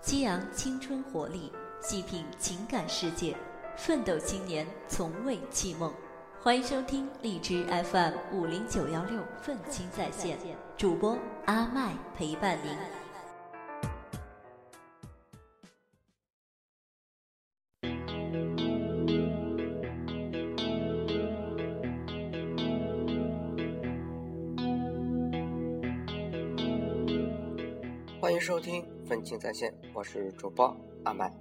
激昂青春活力，细品情感世界，奋斗青年从未弃梦。欢迎收听荔枝 FM 五零九幺六愤青在线，主播阿麦陪伴您。欢迎收听愤青在线，我是主播阿麦。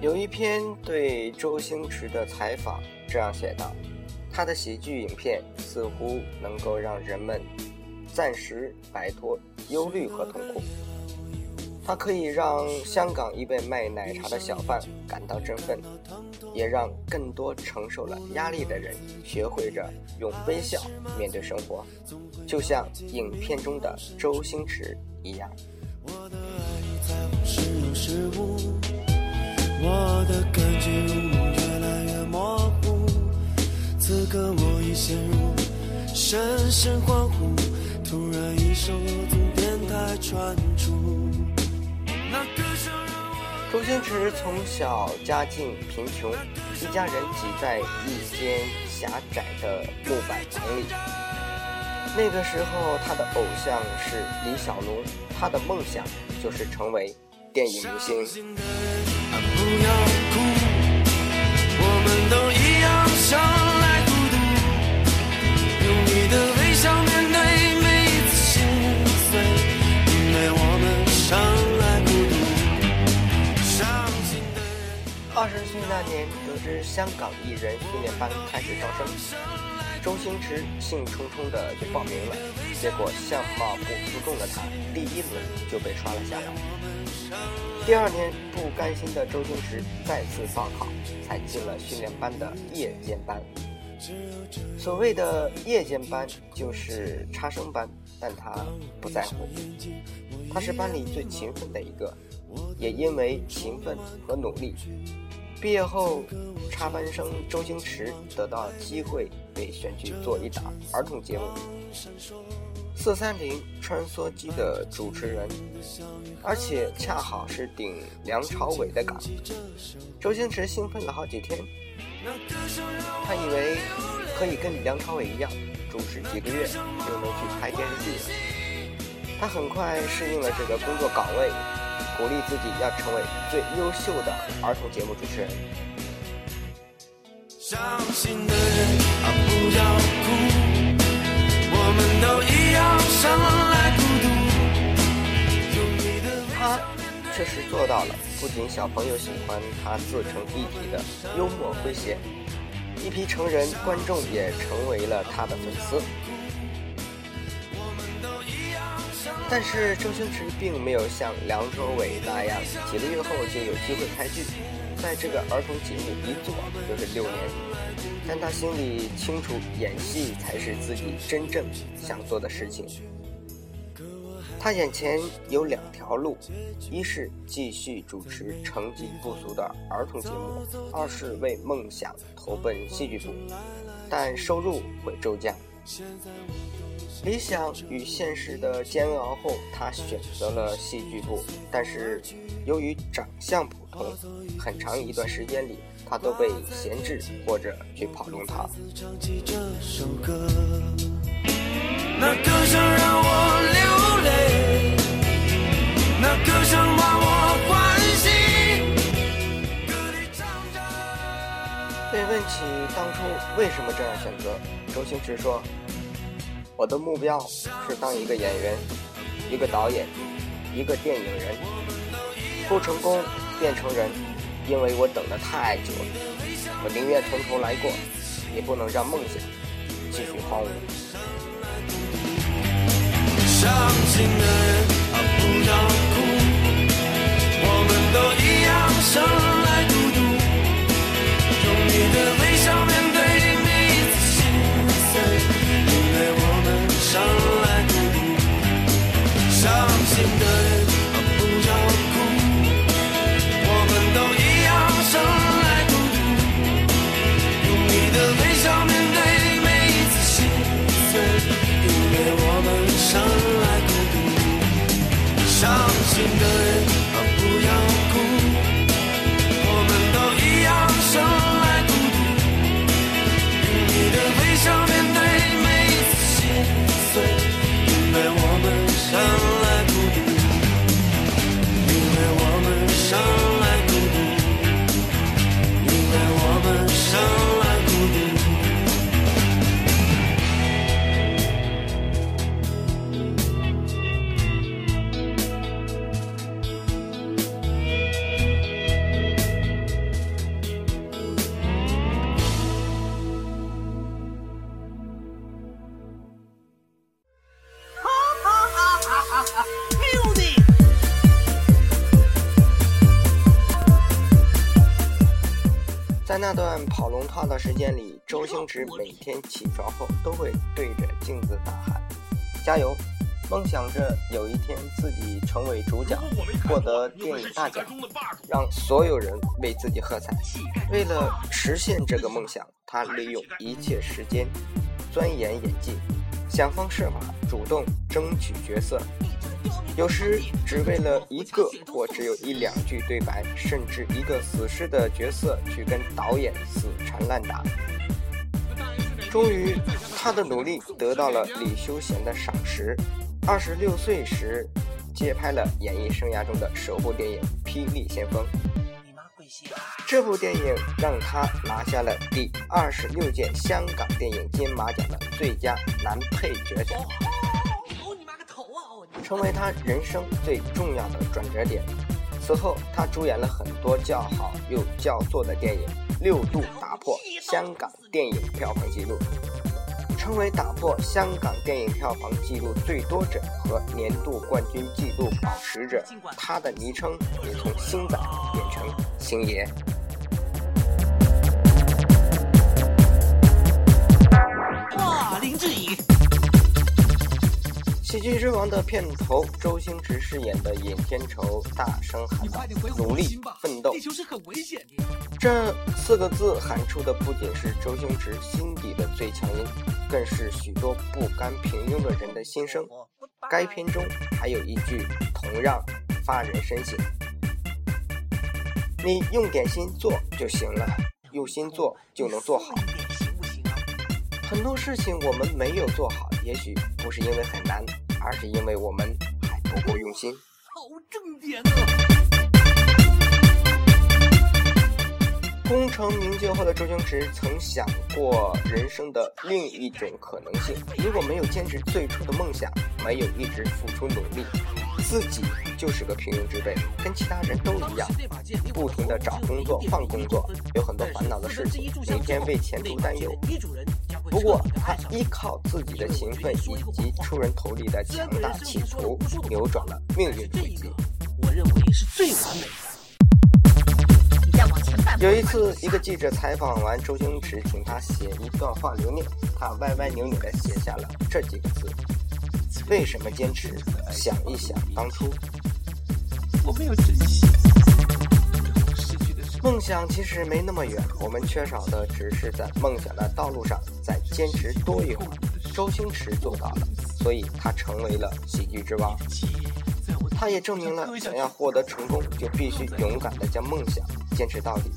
有一篇对周星驰的采访这样写道：“他的喜剧影片似乎能够让人们暂时摆脱忧虑和痛苦。”它可以让香港一位卖奶茶的小贩感到振奋，也让更多承受了压力的人学会着用微笑面对生活，就像影片中的周星驰一样。我的爱在乎时有时无，我的感觉越来越模糊，此刻我已陷入深深恍惚，突然一首从电台传出。周星驰从小家境贫穷，一家人挤在一间狭窄的木板房里。那个时候，他的偶像是李小龙，他的梦想就是成为电影明星。那年，得知香港艺人训练班开始招生，周星驰兴冲冲的就报名了。结果相貌不出众的他，第一轮就被刷了下来。第二年，不甘心的周星驰再次报考，才进了训练班的夜间班。所谓的夜间班就是差生班，但他不在乎。他是班里最勤奋的一个，也因为勤奋和努力。毕业后，插班生周星驰得到机会被选去做一档儿童节目《四三零穿梭机》的主持人，而且恰好是顶梁朝伟的岗。周星驰兴奋了好几天，他以为可以跟梁朝伟一样，主持几个月就能去拍电视剧了。他很快适应了这个工作岗位。鼓励自己要成为最优秀的儿童节目主持人。他确实做到了，不仅小朋友喜欢他自成一体的幽默诙谐，一批成人观众也成为了他的粉丝。但是周星驰并没有像梁朝伟那样几个月后就有机会拍剧，在这个儿童节目一做就是六年。但他心里清楚，演戏才是自己真正想做的事情。他眼前有两条路：一是继续主持成绩不俗的儿童节目；二是为梦想投奔戏剧部，但收入会骤降。理想与现实的煎熬后，他选择了戏剧部。但是由于长相普通，很长一段时间里，他都被闲置或者去跑龙套。被问起当初为什么这样选择，周星驰说。我的目标是当一个演员，一个导演，一个电影人。不成功变成人，因为我等得太久了。我宁愿从头来过，也不能让梦想继续荒芜。伤心的人啊，不要哭，我们都一样生来孤独。用你的微笑面那段跑龙套的时间里，周星驰每天起床后都会对着镜子大喊：“加油！”梦想着有一天自己成为主角，获得电影大奖，让所有人为自己喝彩。为了实现这个梦想，他利用一切时间钻研演技，想方设法主动争取角色。有时只为了一个或只有一两句对白，甚至一个死尸的角色去跟导演死缠烂打。终于，他的努力得到了李修贤的赏识。二十六岁时，接拍了演艺生涯中的首部电影《霹雳先锋》。这部电影让他拿下了第二十六届香港电影金马奖的最佳男配角奖。成为他人生最重要的转折点。此后，他主演了很多叫好又叫座的电影，六度打破香港电影票房纪录，成为打破香港电影票房纪录最多者和年度冠军纪录保持者。他的昵称也从星仔变成星爷。剧之王的片头，周星驰饰演的尹天仇大声喊道：“努力奋斗。”这四个字喊出的不仅是周星驰心底的最强音，更是许多不甘平庸的人的心声。该片中还有一句同样发人深省：“你用点心做就行了，用心做就能做好。”很多事情我们没有做好，也许不是因为很难。而是因为我们还不够用心。好正点啊！功成名就后的周星驰曾想过人生的另一种可能性：如果没有坚持最初的梦想，没有一直付出努力，自己就是个平庸之辈，跟其他人都一样，不停的找工作、换工作，有很多烦恼的事情，每天为前途担忧。不过，他依靠自己的勤奋以及出人头地的强大企图，扭转了命运轨迹。我认为是最完美的。有一次，一个记者采访完周星驰，请他写一段话留念，他歪歪扭扭地写下了这几个字：“为什么坚持？想一想当初，我没有珍惜。”梦想其实没那么远，我们缺少的只是在梦想的道路上再坚持多一会儿。周星驰做到了，所以他成为了喜剧之王。他也证明了，想要获得成功，就必须勇敢地将梦想坚持到底。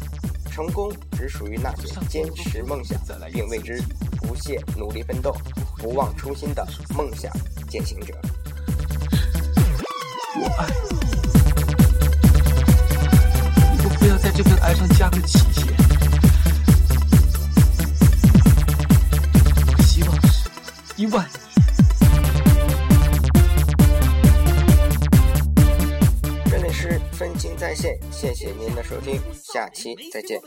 成功只属于那些坚持梦想并为之不懈努力奋斗、不忘初心的梦想践行者。我爱。收听，下期再见。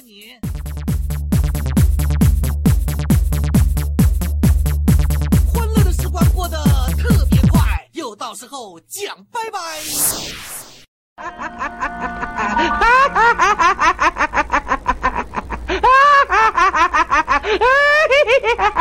欢乐的时光过得特别快，又到时候讲拜拜。